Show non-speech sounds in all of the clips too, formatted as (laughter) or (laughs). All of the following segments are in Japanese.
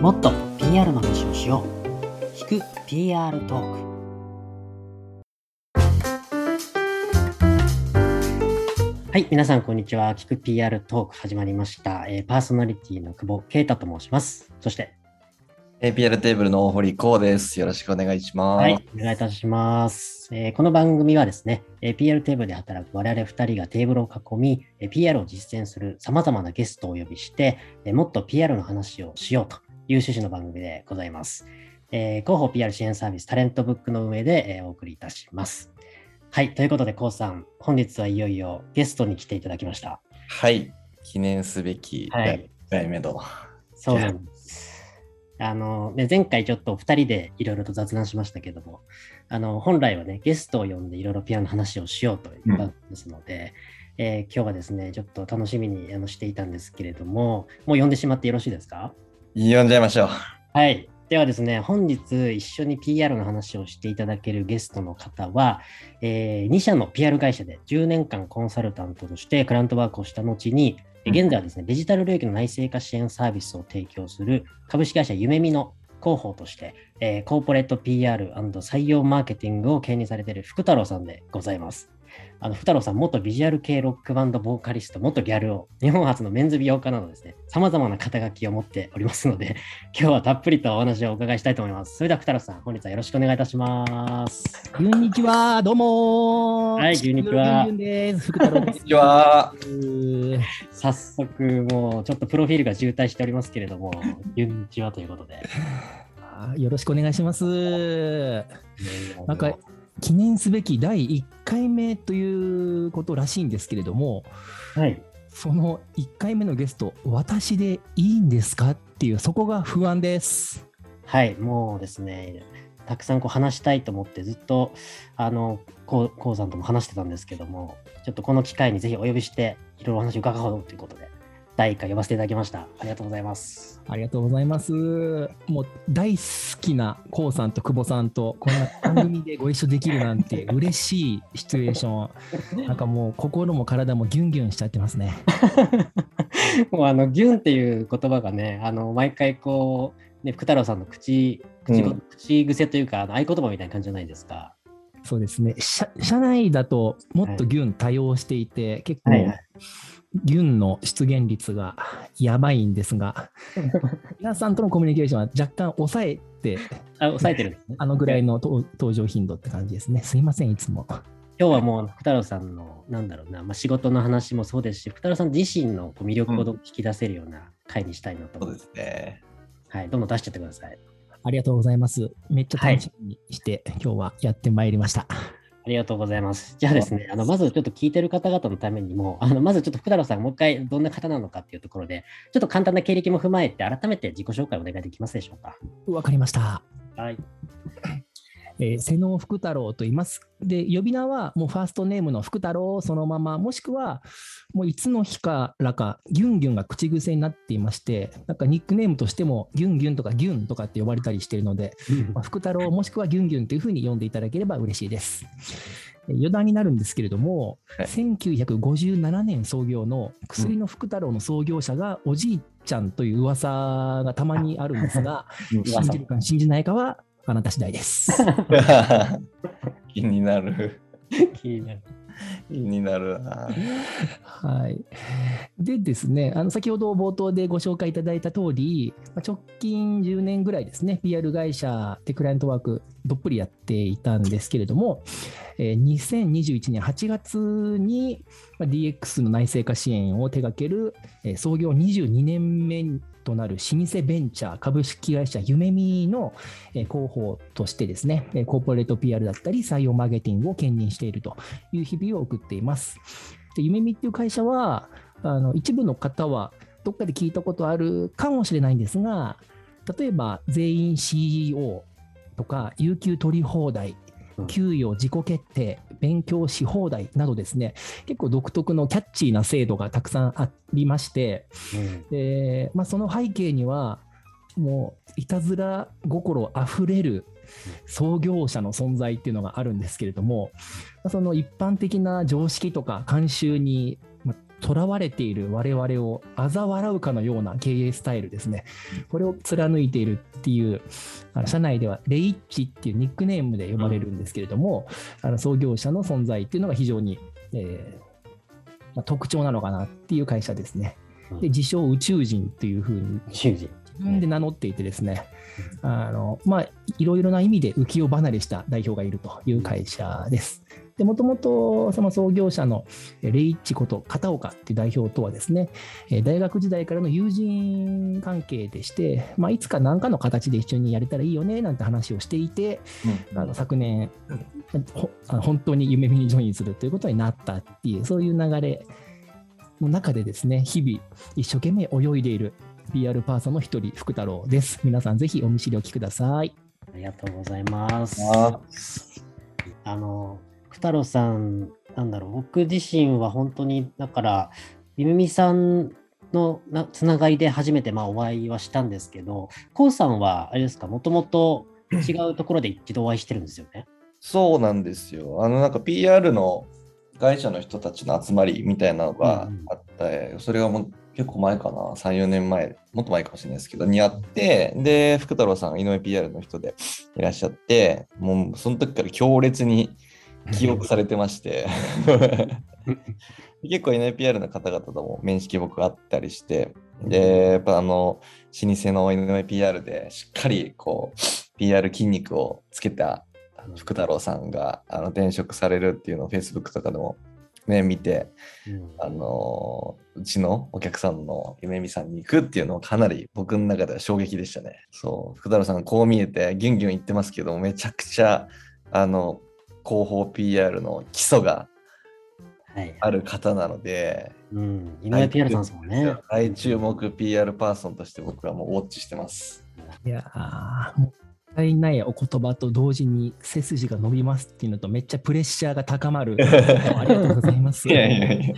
もっと PR の話をしよう聞く PR トークはい皆さんこんにちは聞く PR トーク始まりました、えーパーソナリティの久保啓太と申しますそして APR テーブルの大堀こうです。よろしくお願いします。はい、お願いいたします。えーこの番組はですね、えー PR テーブルで働く我々2人がテーブルを囲み、えー PR を実践する様々なゲストをお呼びして、えーもっと PR の話をしようという趣旨の番組でございます。えー広報 PR 支援サービスタレントブックの運営で、えーお送りいたします。はい、ということで、こうさん、本日はいよいよゲストに来ていただきました。はい。記念すべきはい第1回目の。そうなんです。あの、ね、前回ちょっと2人でいろいろと雑談しましたけども、あの、本来はね、ゲストを呼んでいろいろピアノの話をしようという番組ですので、えー今日はですね、ちょっと楽しみにあのしていたんですけれども、もう呼んでしまってよろしいですか？呼んじゃいましょう。はい。ではですね、本日一緒に PR の話をしていただけるゲストの方は、え2社の PR 会社で10年間コンサルタントとしてクラントワークをした後に、うん現在はですね、デジタル領域の内製化支援サービスを提供する株式会社ゆめみの広報として、えーコーポレート PR& 採用マーケティングを兼任されている福太郎さんでございます。あの福太郎さん、元ビジュアル系ロックバンドボーカリスト、元ギャルを、日本初のメンズ美容家などですね、様々な肩書きを持っておりますので、(laughs) 今日はたっぷりとお話をお伺いしたいと思います。それでは、福太郎さん、本日はよろしくお願いいたします。こんにちは、どうもーはいこんにちはゆんゆんです。福太郎です。こんにちは。早速、もうちょっとプロフィールが渋滞しておりますけれども、こんにちはということで。(laughs) よろしくお願いします。なんか、記念すべき第1回目ということらしいんですけれども、はい。その1回目のゲスト、私でいいんですかっていう、そこが不安です。はい、もうですね、たくさんこう話したいと思って、ずっと、あの、こう、こうさんとも話してたんですけども、ちょっとこの機会にぜひお呼びして、いろいろお話を伺おうということで、第1回呼ばせていただきました。ありがとうございます。ありがとうございます。もう大好きなこうさんと久保さんとこんな番組でご一緒できるなんて (laughs) 嬉しいシチュエーション。なんかもう心も体もギュンギュンしちゃってますね。もうあの、ギュンっていう言葉がね、あの、毎回こう、ね、福太郎さんの口、口,、うん口癖というか、あの合言葉みたいな感じじゃないですか。そうですね。社社内だともっとギュン多用していて、結構はいはいギュンの出現率がやばいんですが、(laughs) 皆さんとのコミュニケーションは若干抑えて、あ、抑えてるんですね。あのぐらいの登登場頻度って感じですね。すいません、いつも。今日はもう福太郎さんの、なんだろうな、まあ、仕事の話もそうですし、福太郎さん自身の魅力をどう引き出せるような回にしたいなと思います。そうですね。はい、どんどん出しちゃってください。ありがとうございます。めっちゃ楽しみにして、今日はやってまいりました。ありがとうございます。じゃあですね、あのまずちょっと聞いてる方々のためにも、あのまずちょっと福太郎さん、もう一回どんな方なのかっていうところで、ちょっと簡単な経歴も踏まえて、改めて自己紹介お願いできますでしょうか？わかりました。はい。えー、瀬能福太郎と言います。で、呼び名はもうファーストネームの福太郎そのまま、もしくはもういつの日からかギュンギュンが口癖になっていまして、なんかニックネームとしてもギュンギュンとかギュンとかって呼ばれたりしているので、まあ、福太郎もしくはギュンギュンというふうに呼んでいただければ嬉しいです。えー余談になるんですけれども、はい1957年創業の薬の福太郎の創業者がおじいちゃんという噂がたまにあるんですが、信じるか信じないかはあなた次第です。(laughs) 気になる。気になる。気になるな。はい、でですね、あの先ほど冒頭でご紹介いただいた通り、まあ直近10年ぐらいですね、PR 会社でクライアントワークどっぷりやっていたんですけれども、えー2021年8月にまあ DX の内製化支援を手掛ける、えー創業22年目となる老舗ベンチャー株式会社ゆめみのえー広報としてですね、えーコーポレート PR だったり採用マーケティングを兼任しているという日々を送っています。で、ゆめみっていう会社は、あの一部の方はどっかで聞いたことあるかもしれないんですが、例えば全員 CEO とか、有給取り放題うん、給与自己決定、勉強し放題などですね、結構独特のキャッチーな制度がたくさんありまして、うん。でまあ、その背景には、もういたずら心あふれる創業者の存在っていうのがあるんですけれども、まあその一般的な常識とか慣習にまあ囚われている我々を嘲笑うかのような経営スタイルですね。これを貫いているっていう、あの社内ではレイッチっていうニックネームで呼ばれるんですけれども、あの創業者の存在っていうのが非常に、えーまあ、特徴なのかなっていう会社ですね。で自称宇宙人っていうふうに。自分で名乗っていてですね、あのまあ、いろいろな意味で浮世離れした代表がいるという会社です。でもともとその創業者のえレイッチこと片岡っていう代表とはですね、えー大学時代からの友人関係でして、まあ、いつか何かの形で一緒にやれたらいいよねなんて話をしていて、あの昨年、ほあの本当に夢見にジョインするということになったっていう、そういう流れの中でですね、日々一生懸命泳いでいる PR パーソンの一人、福太郎です。皆さんぜひお見知りおきください。ありがとうございます。ああの、福太郎さん、なんだろう、僕自身は本当に、だから、ゆめみさんのなつながりで初めてまあお会いはしたんですけど、こうさんは、あれですか、もともと違うところで一度お会いしてるんですよね？そうなんですよ。あの、なんか PR の会社の人たちの集まりみたいなのがあって、それがもう結構前かな、3、4年前、もっと前かもしれないですけど、にあって、で、福太郎さん、井上 PR の人でいらっしゃって、もうその時から強烈に記憶されてまして、(laughs) 結構 NPR の方々とも面識僕あったりして、で、やっぱあの、老舗の NPR でしっかりこう、PR 筋肉をつけた福太郎さんがあの転職されるっていうのを Facebook とかでもね、見て、うん。あのうちのお客さんの夢見さんに行くっていうのはかなり僕の中では衝撃でしたね。そう、福太郎さんこう見えてギュンギュン言ってますけど、めちゃくちゃあの広報 PR の基礎がはい。ある方なので、うん。井上 PR さんですもんね。大注目 PR パーソンとして僕はもうウォッチしてます。いやーもったいないお言葉と同時に背筋が伸びますっていうのとめっちゃプレッシャーが高まる。(laughs) ありがとうございます。いやいやいや。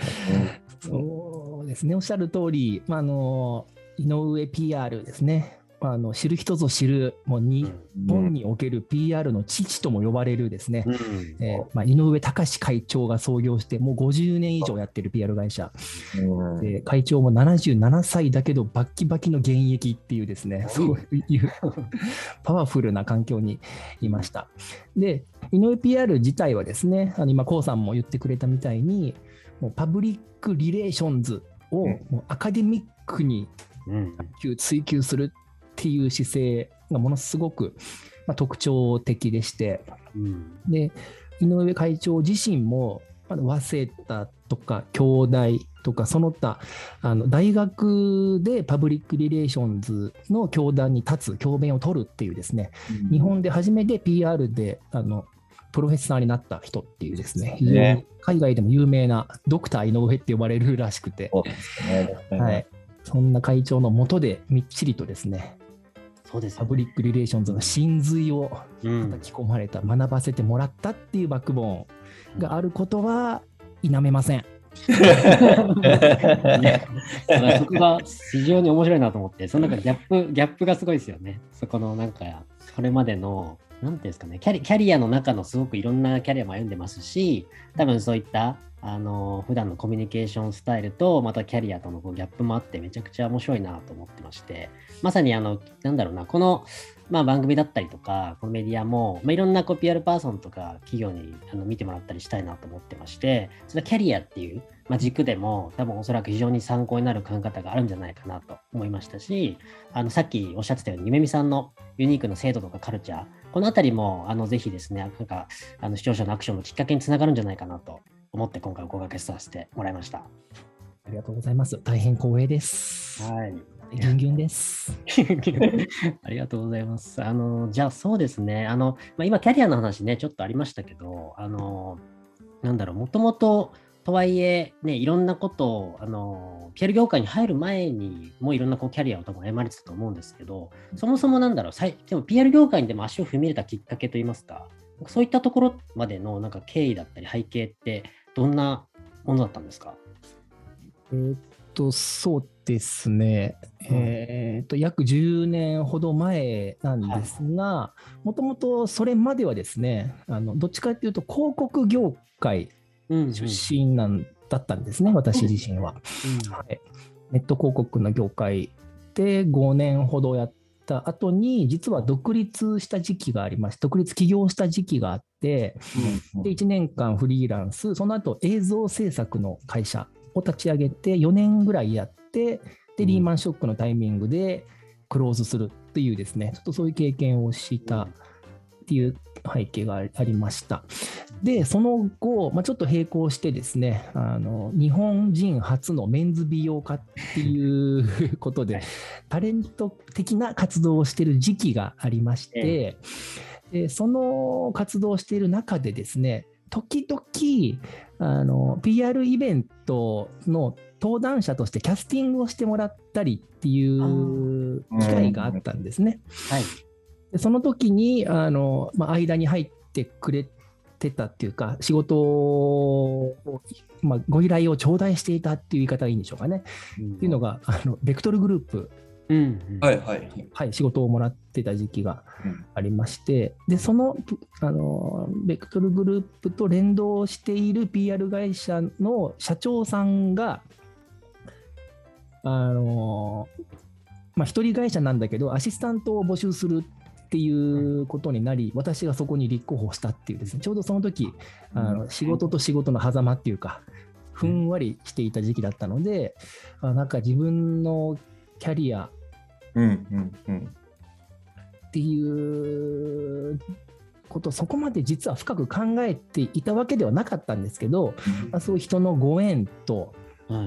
(laughs) そうですね、おっしゃる通り、まあ、あの井上 PR ですね、まあ、あの知る人ぞ知る、もう日本における PR の父とも呼ばれるですね、うん。えーまあ、井上隆会長が創業して、もう50年以上やってる PR 会社、うんで会長も77歳だけど、バッキバキの現役っていうですね、そういう (laughs) パワフルな環境にいました。で、井上 PR 自体はですね、あの今、コウさんも言ってくれたみたいに、もうパブリックリレーションズをうんもうアカデミックにうん。追求するっていう姿勢がものすごく、まあ、特徴的でして、うん。で井上会長自身も早稲田とか京大とかその他あの大学でパブリックリレーションズの教壇に立つ教鞭を取るっていうですね。日本で初めて PR であのプロフェッサーになった人っていうですね。ね。海外でも有名なドクター井上って呼ばれるらしくて、ね。はい、そんな会長のもとでみっちりとですねそうですよパブリックリレーションズの真髄をうん。叩き込まれた、学ばせてもらったっていうバックボーンがあることは否めません。そこが非常に面白いなと思って、そのなんかギャップ、ギャップがすごいですよね。そこのなんか、これまでの、なんていうんですかねキャリ、キャリアの中のすごくいろんなキャリアも歩んでますし、多分そういった、あの、普段のコミュニケーションスタイルと、またキャリアとのこうギャップもあって、めちゃくちゃ面白いなと思ってまして、まさにあの、なんだろうな、この、まあ、番組だったりとか、このメディアも、まあ、いろんなこう PR パーソンとか企業にあの見てもらったりしたいなと思ってまして、それはキャリアっていう、まあ、軸でも多分おそらく非常に参考になる考え方があるんじゃないかなと思いましたし、あのさっきおっしゃってたように、ゆめみさんのユニークな制度とかカルチャー、このあたりもあのぜひですね、なんかあの視聴者のアクションのきっかけにつながるんじゃないかなと思って今回お声掛けさせてもらいました。ありがとうございます。大変光栄です。はい。ギュンギュンです。(laughs) ありがとうございます。あの、じゃあそうですね。あの、まあ、今キャリアの話ね、ちょっとありましたけど、あの、なんだろう、もともととはいえ、ね、いろんなことを、あの、PR 業界に入る前にもういろんなこうキャリアを多分歩まれてたと思うんですけど、そもそもなんだろう、さいでも PR 業界にでも足を踏み入れたきっかけといいますか、そういったところまでのなんか経緯だったり背景ってどんなものだったんですか？えーっと、そうですね。えーっと、約10年ほど前なんですが、もともとそれまではですね、あのどっちかっていうと広告業界うん、出身なんだっだったんですね、私自身は。はい、ネット広告の業界で5年ほどやった後に、実は独立した時期がありまして、独立起業した時期があって、で1年間フリーランス、その後映像制作の会社を立ち上げて、4年ぐらいやって、でリーマンショックのタイミングでクローズするっていうですね、ちょっとそういう経験をしたっていう背景がありました。で、その後、まあ、ちょっと並行してですね、あの日本人初のメンズ美容家っていう (laughs) ことで、タレント的な活動をしている時期がありまして、でその活動をしている中でですね、時々あの PR イベントの登壇者としてキャスティングをしてもらったりっていう機会があったんですね。はい、でその時にあの、まあ、間に入ってくれてたっていうか仕事を、まあ、ご依頼を頂戴していたっていう言い方がいいんでしょうかね。うん、っていうのがあのベクトルグループ仕事をもらってた時期がありまして、うん、でそのあのベクトルグループと連動している PR 会社の社長さんがあのまあ、一人会社なんだけど、アシスタントを募集するっていうことになり、私がそこに立候補したっていうですね、ちょうどその時あの仕事と仕事の狭間っていうか、ふんわりしていた時期だったので、あなんか自分のキャリア。っていうことそこまで実は深く考えていたわけではなかったんですけど、まあ、そういう人のご縁と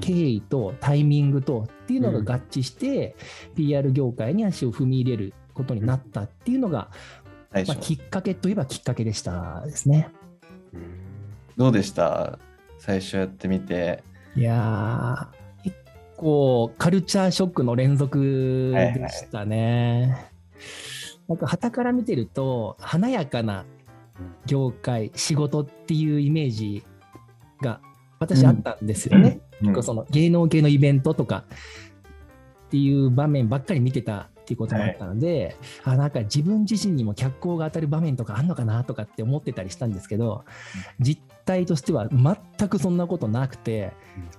経緯とタイミングとっていうのが合致して、うん、PR 業界に足を踏み入れることになったっていうのが、まあ、きっかけといえばきっかけでしたですね。どうでした？最初やってみて。いや結構カルチャーショックの連続でしたね。はいはい、なんか旗から見てると華やかな業界仕事っていうイメージが私あったんですよね。結構その芸能系のイベントとかっていう場面ばっかり見てたっていうこともあったので、はい、あなんか自分自身にも脚光が当たる場面とかあんのかなとかって思ってたりしたんですけど、実態としては全くそんなことなくて、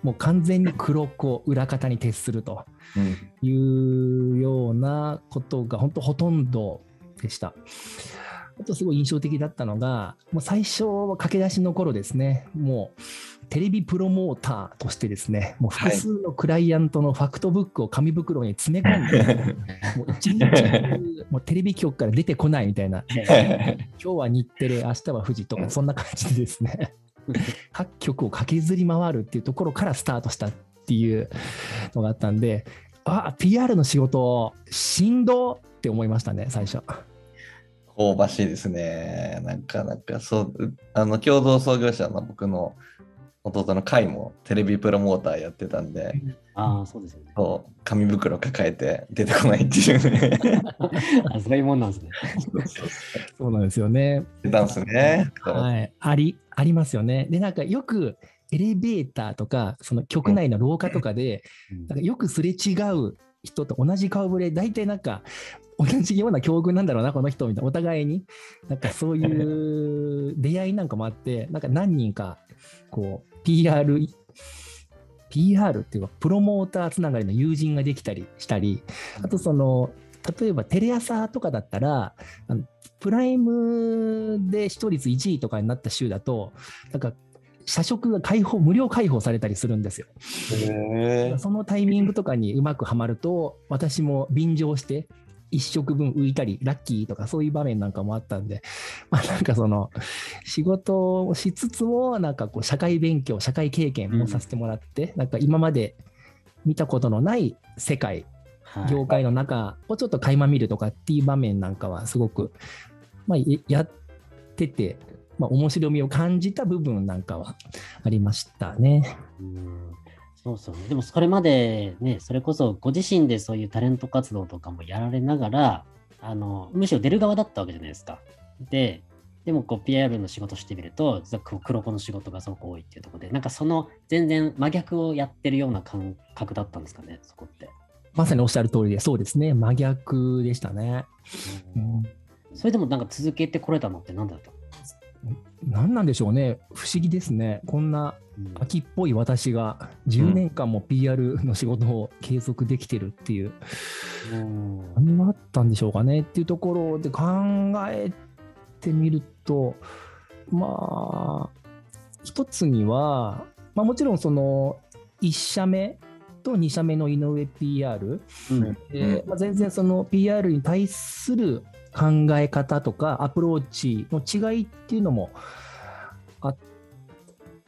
もう完全に黒子裏方に徹するというようなことが本当ほとんどでした。あとすごい印象的だったのが、もう最初駆け出しの頃ですね、もうテレビプロモーターとしてですね、もう複数のクライアントのファクトブックを紙袋に詰め込んで、(laughs) もう一日もうテレビ局から出てこないみたいな、(laughs) 今日は日テレ、明日は富士とか、そんな感じでですね、(laughs) 各局を駆けずり回るっていうところからスタートしたっていうのがあったんで、あ、PR の仕事、しんどって思いましたね、最初。香ばしいですね。なんか、なんか、そう、あの、共同創業者の僕の弟の会もテレビプロモーターやってたんで、ああ、そうですよね。そう紙袋抱えて出てこないっていうね。(laughs) あそういうもんなんですね。そうなんですよね。出たんですね。はい。あり、ありますよね。で、なんかよくエレベーターとか、その局内の廊下とかで、なんかよくすれ違う人と同じ顔ぶれ、大体なんか、同じような境遇なんだろうな、この人みたいな、お互いに、なんかそういう出会いなんかもあって、なんか何人か、こう、PR、PR っていうか、プロモーターつながりの友人ができたりしたり、あとその、例えばテレ朝とかだったら、あのプライムで視聴率1位とかになった週だと、なんか社食が開放、無料開放されたりするんですよ。そのタイミングとかにうまくはまると、私も便乗して、一食分浮いたり、ラッキーとかそういう場面なんかもあったんで、まあなんかその、仕事をしつつも、なんかこう、社会勉強、社会経験もさせてもらって、うん、なんか今まで見たことのない世界、業界の中をちょっと垣間見るとかっていう場面なんかはすごく、まあ、やってて、まあ、面白みを感じた部分なんかはありましたね。うんそうそう。でもそれまでね、それこそご自身でそういうタレント活動とかもやられながら、あの、むしろ出る側だったわけじゃないですか。で、でもこう PR の仕事してみると、黒子の仕事がすごく多いっていうところで、なんかその全然真逆をやってるような感覚だったんですかね、そこって。まさにおっしゃる通りで、そうですね、真逆でしたね。うん、それでもなんか続けてこれたのって何だったんですか何なんでしょうね、不思議ですね。こんな秋っぽい私が10年間も PR の仕事を継続できてるっていう、うん、何があったんでしょうかね。っていうところで考えてみると、まあ、一つには、まあ、もちろんその1社目と2社目の井上 PR、うん。えーまあ、全然その PR に対する考え方とかアプローチの違いっていうのもあっ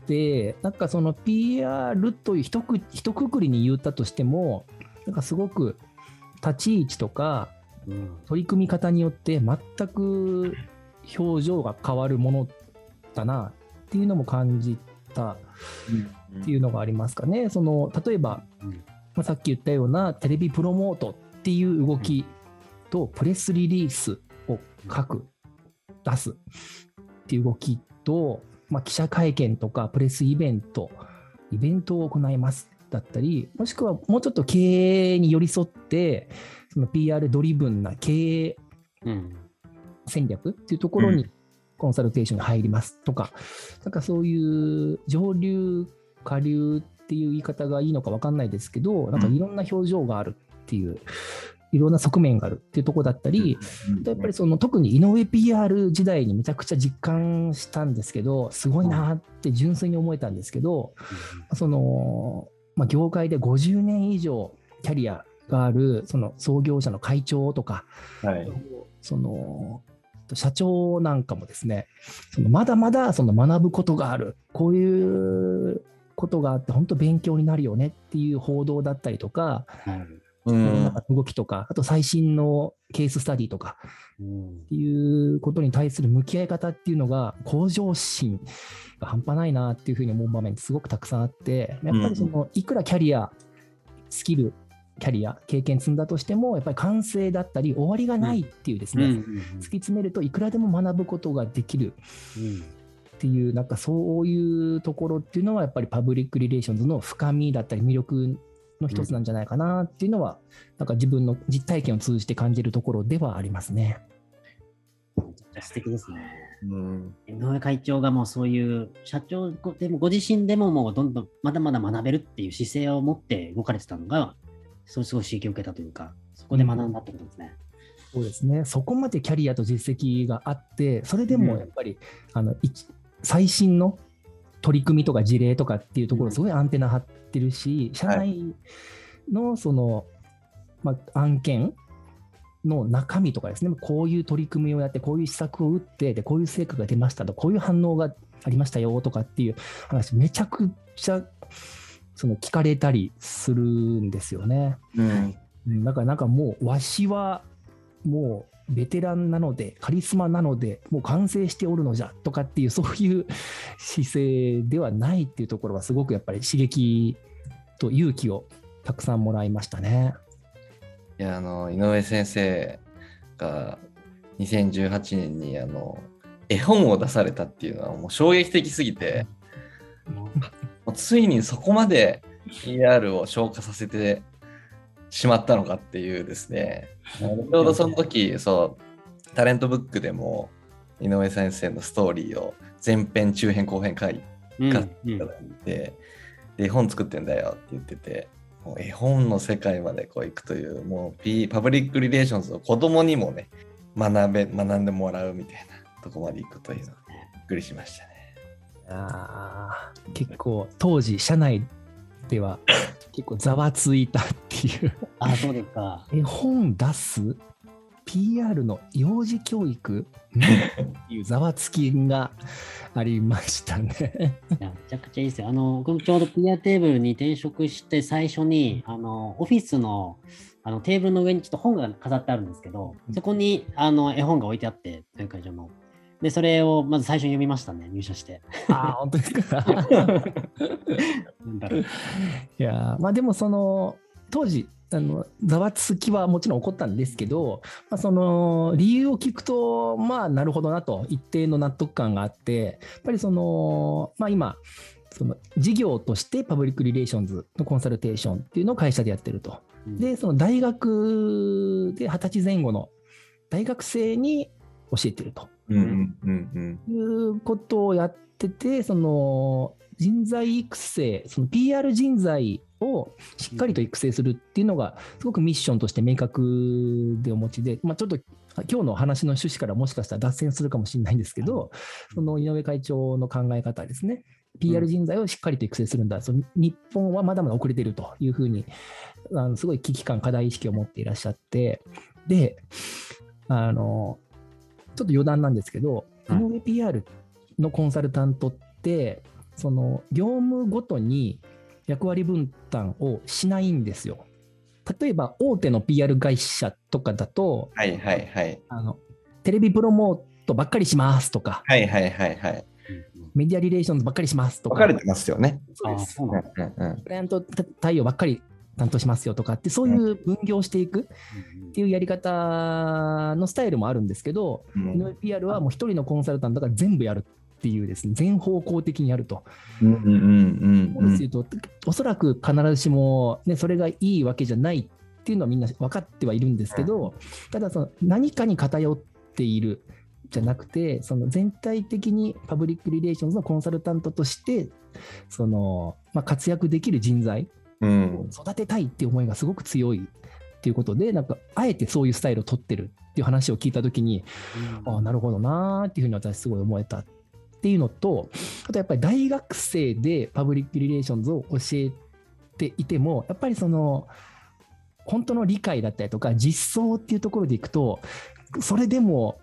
て、なんかその PR という一く一括りに言ったとしても、なんかすごく立ち位置とか取り組み方によって全く表情が変わるものだなっていうのも感じたっていうのがありますかね。その例えば、まあ、さっき言ったようなテレビプロモートっていう動きとプレスリリースを書く、出すっていう動きと、まあ、記者会見とかプレスイベント、イベントを行いますだったり、もしくはもうちょっと経営に寄り添って、その PR ドリブンな経営戦略っていうところにコンサルテーションが入りますとか、なんかそういう上流、下流っていう言い方がいいのか分かんないですけど、なんかいろんな表情があるっていういろんな側面があるっていうところだったり、やっぱりその特に井上 PR 時代にめちゃくちゃ実感したんですけど、すごいなって純粋に思えたんですけど、その、まあ、業界で50年以上キャリアがあるその創業者の会長とか、はい、その社長なんかもですね、そのまだまだその学ぶことがある、こういうことがあって、本当勉強になるよねっていう報道だったりとか、はい世の中の動きとか、あと最新のケーススタディとかっていうことに対する向き合い方っていうのが向上心が半端ないなっていうふうに思う場面ってすごくたくさんあってやっぱりそのいくらキャリアスキルキャリア経験積んだとしてもやっぱり完成だったり終わりがないっていうですね、突き詰めるといくらでも学ぶことができる。っていうなんかそういうところっていうのはやっぱりパブリックリレーションズの深みだったり魅力の一つなんじゃないかなっていうのは、なんか自分の実体験を通じて感じるところではありますね。素敵ですね。うん、井上会長がもうそういう社長でもご自身でももうどんどんまだまだ学べるっていう姿勢を持って動かれてたのが、そうすごい刺激を受けたというか、そこで学んだってことですね。うん、そうですね。そこまでキャリアと実績があって、それでもやっぱり、うん、あの最新の取り組みとか事例とかっていうところ、すごいアンテナ張ってるし、社内のその、まあ、案件の中身とかですね、こういう取り組みをやって、こういう施策を打って、でこういう成果が出ましたと、こういう反応がありましたよとかっていう話、めちゃくちゃその聞かれたりするんですよね。うん、だからなんかもう、わしはもうベテランなので、カリスマなので、もう完成しておるのじゃとかっていう、そういう姿勢ではないっていうところは、すごくやっぱり刺激と勇気をたくさんもらいましたね。いや、あの、井上先生が2018年にあの絵本を出されたっていうのはもう衝撃的すぎて、(laughs) もうついにそこまで PR を消化させてしまったのかっていうですね、ちょうどその時、そう、タレントブックでも井上先生のストーリーを前編、中編、後編書いてで、絵本作ってんだよって言ってて、もう絵本の世界までこう行くという、もう、P、パブリックリレーションズを子供にもね、学べ、学んでもらうみたいなとこまで行くというのびっくりしましたね。あ結構当時社内では (laughs) 結構ざわついたっていうあ、そうですか。絵本出す？PR の幼児教育？っていう (laughs) ざわつきがありましたねいやめちゃくちゃいいですよ。あの、僕ちょうど PR テーブルに転職して最初に、あの、オフィスのあのテーブルの上にちょっと本が飾ってあるんですけど、そこにあの絵本が置いてあって、という会場の。で、それをまず最初に読みましたね、入社して。ああ、本当ですか？(laughs) いや、まあでもその、当時、あのざわつきはもちろん起こったんですけど、まあ、その理由を聞くと、まあ、なるほどなと、一定の納得感があって、やっぱりその、まあ、今、その事業としてパブリックリレーションズのコンサルテーションっていうのを会社でやってると。で、その大学で二十歳前後の大学生に教えてると。うんうんうんいうことをやってて、その人材育成、その PR 人材をしっかりと育成するっていうのが、すごくミッションとして明確でお持ちで、まあ、ちょっと今日の話の趣旨からもしかしたら脱線するかもしれないんですけど、その井上会長の考え方ですね。PR 人材をしっかりと育成するんだ、その日本はまだまだ遅れてるというふうに、あのすごい危機感、課題意識を持っていらっしゃって、で、あのちょっと余談なんですけど、井はい上 PR のコンサルタントって、その業務ごとに役割分担をしないんですよ。例えば大手の PR 会社とかだと、はいはいはい。あのテレビプロモートばっかりしますとか、はいはいはいはい。メディアリレーションズばっかりしますとか、分かれてますよね。そうです。そうなんだうんうんクライアント対応ばっかり担当しますよとかって、そういう分業していくっていうやり方のスタイルもあるんですけど、うん。井上 PR はもう一人のコンサルタントが全部やるっていうですね、全方向的にやると。うんうんうんそうですと、おそらく必ずしも、ね、それがいいわけじゃないっていうのはみんな分かってはいるんですけど、ただその何かに偏っているじゃなくて、その全体的にパブリックリレーションズのコンサルタントとして、そのまあ、活躍できる人材うん。を育てたいっていう思いがすごく強いっていうことで、なんかあえてそういうスタイルを取ってるっていう話を聞いたときに、ああ、なるほどなーっていうふうに私すごい思えたっていうのと、あとやっぱり大学生でパブリックリレーションズを教えていても、やっぱりその、本当の理解だったりとか、実装っていうところでいくと、それでも、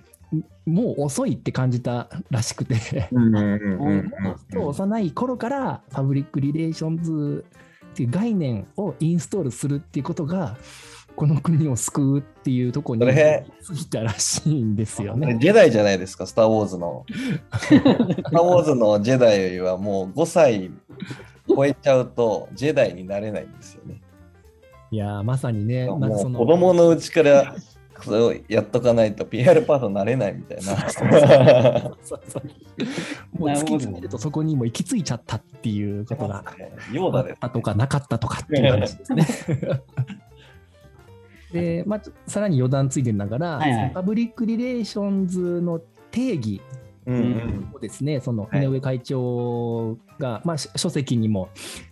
もう遅いって感じたらしくて、うんうんうん (laughs) もう幼い頃からパブリックリレーションズっていう概念をインストールするっていうことが、この国を救うっていうところに過ぎたらしいんですよね。ジェダイじゃないですか、スター・ウォーズの。(laughs) スター・ウォーズのジェダイはもう5歳超えちゃうとジェダイになれないんですよね。いやーまさにね、子供のうちからそれをやっとかないと PR パートになれないみたいな。そうそうもう突き詰めるとそこにも行き着いちゃったっていうことがヨーダですあったとかなかったとかっていう話ですね。(laughs) で、まあ、さらに余談ついてながら、はいはいそのパブリックリレーションズの定義うんうんをですね、そのはい井上会長が、まあ、し書籍にも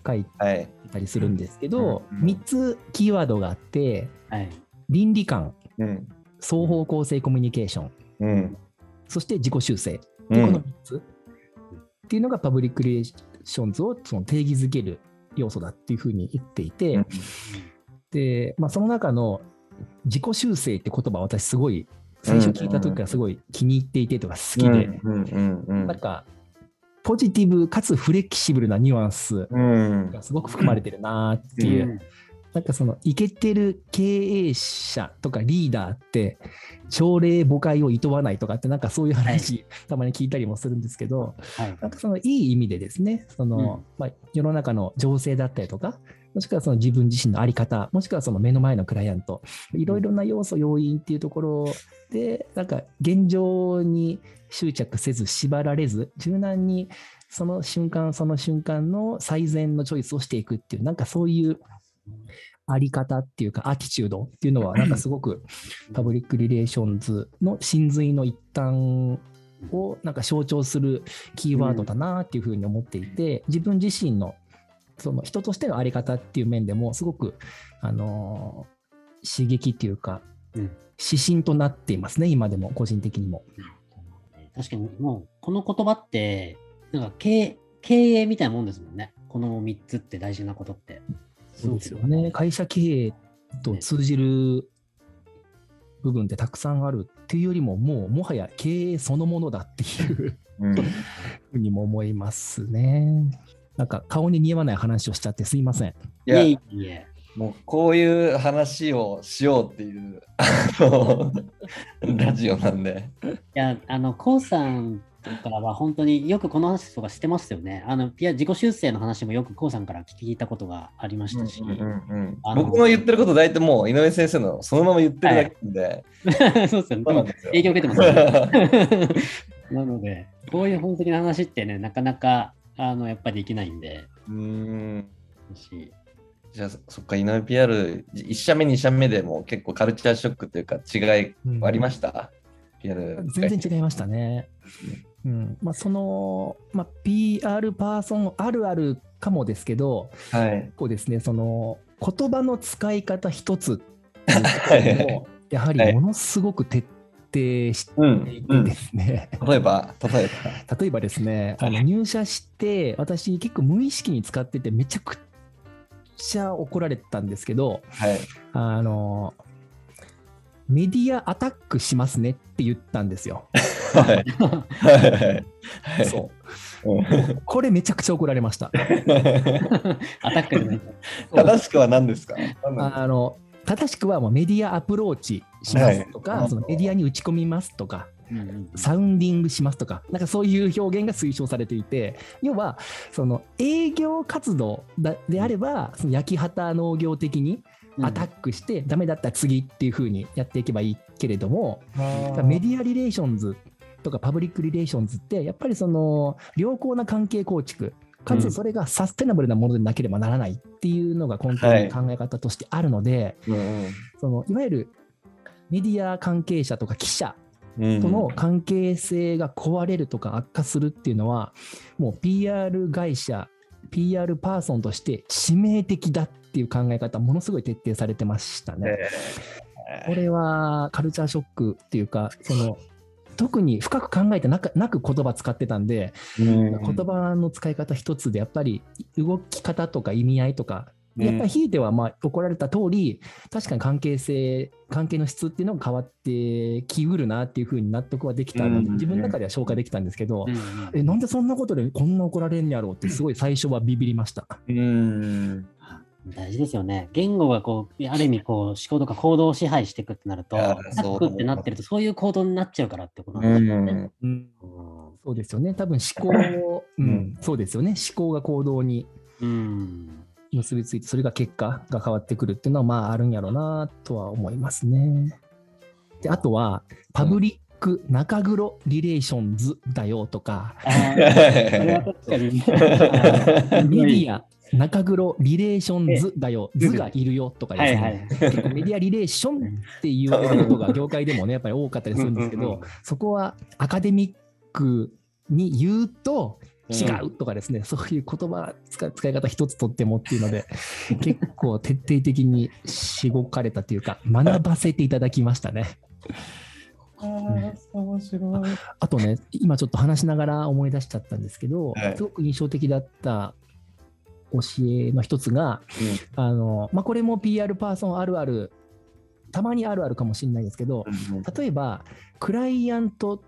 書いてはい。たりするんですけど、うんうん3つキーワードがあって、はい。倫理観、うん双方向性コミュニケーション、うんそして自己修正。で、うんこの3つ。っていうのがパブリックリレーションズをその定義づける要素だっていうふうに言っていて、うん。で、まあ、その中の自己修正って言葉は私すごい最初聞いた時からすごい気に入っていてとか好きで、なんかポジティブかつフレキシブルなニュアンスうん。がすごく含まれてるなーっていう、うんなんかそのイケてる経営者とかリーダーって朝礼誤解を厭わないとかってなんかそういう話、たまに聞いたりもするんですけどはい。なんかそのいい意味でですねその、うんまあ、世の中の情勢だったりとかもしくはその自分自身の在り方もしくはその目の前のクライアントいろいろな要素要因っていうところでなんか現状に執着せず縛られず柔軟にその瞬間その瞬間の最善のチョイスをしていくっていうなんかそういうあり方っていうかアティチュードっていうのはなんかすごくパブリックリレーションズの真髄の一端をなんか象徴するキーワードだなっていうふうに思っていて自分自身のその人としてのあり方っていう面でもすごくあのー刺激っていうかうん。指針となっていますね今でも個人的にも。確かにもうこの言葉ってなんか経営経営みたいなもんですもんね。この3つって大事なことってそうですよね。会社経営と通じる部分ってたくさんあるっていうよりも、もうもはや経営そのものだっていううんふうにも思いますね。なんか顔に似合わない話をしちゃってすいません。いやいえいえもうこういう話をしようっていうラジオなんで。いやあのコウさんとかは本当によくこの話とかしてますよね。あのいや自己修正の話もよくコウさんから聞いたことがありましたし、僕の言ってること大体もう井上先生のそのまま言ってるだけで、(laughs) そうですよね。そうですよ。影響受けてますよね。(laughs) なのでこういう本的な話ってねなかなかあのやっぱりできないんで。うーん。し。じゃあそっか井上 PR1 社目2社目でも結構カルチャーショックというか違いありました、全然違いましたね。(laughs) うんまあ、その、まあ、PR パーソンあるあるかもですけど、はい。こうですね、その言葉の使い方一つも (laughs) やはりものすごく徹底してうんいてうん。ですね、例えば、例え例えばですね、あの入社して、私、結構無意識に使ってて、めちゃくちゃ怒られたんですけど、ば。はい。あのメディアアタックしますねって言ったんですよ。はい。はい。はい。そううん。これめちゃくちゃ怒られました。(laughs) アタックじゃないと。正しくは何ですか？あの正しくはもうメディアアプローチしますとか、はいそのメディアに打ち込みますとか、うんうんサウンディングしますとか、なんかそういう表現が推奨されていて、要はその営業活動だであれば、その焼き畑農業的にアタックして、ダメだったら次っていう風にやっていけばいいけれども、メディアリレーションズとかパブリックリレーションズって、やっぱりその良好な関係構築、かうん。つそれがサステナブルなものでなければならないっていうのが根底の考え方としてあるので、うんうん。そのいわゆるメディア関係者とか記者うんとの関係性が壊れるとか悪化するっていうのは、もう PR 会社、PR パーソンとして致命的だっていう考え方、ものすごい徹底されてましたね。これはカルチャーショックっていうか、その特に深く考えてなくなく言葉使ってたんで、うん言葉の使い方一つで、やっぱり動き方とか意味合いとか、やっぱりひいてはまあ怒られた通り、確かに関係性、関係の質っていうのが変わってきうるなっていうふうに納得はできたので、うん自分の中では消化できたんですけどうん、うんえ、なんでそんなことでこんな怒られんやろうって、(laughs) すごい最初はビビりました。うん大事ですよね。言語がこう、ある意味こう、思考とか行動を支配していくってなると、アタックってなってると、そういう行動になっちゃうからってことうなんですよね。んうんうんそうですよね。多分思考、うん、そうですよね。思考が行動にうん。結びついて、それが結果が変わってくるっていうのは、まああるんやろうなとは思いますね。で、あとは、パブリック中黒リレーションズだよとか、あーそれは確かに。メディア中黒リレーションズだよ、図がいるよとかですね。はいはい。結構メディアリレーションって言われることが業界でもね、やっぱり多かったりするんですけうんうんど、そこはアカデミックに言うと違うとかですね、そういう言葉使使い方一つとってもっていうので、(laughs) 結構徹底的にしごかれたというか、学ばせていただきましたね。面白い。あとね、今ちょっと話しながら思い出しちゃったんですけど、はいすごく印象的だった教えの一つが、あのまあ、これも PR パーソンあるある、たまにあるあるかもしれないですけど、例えば、クライアント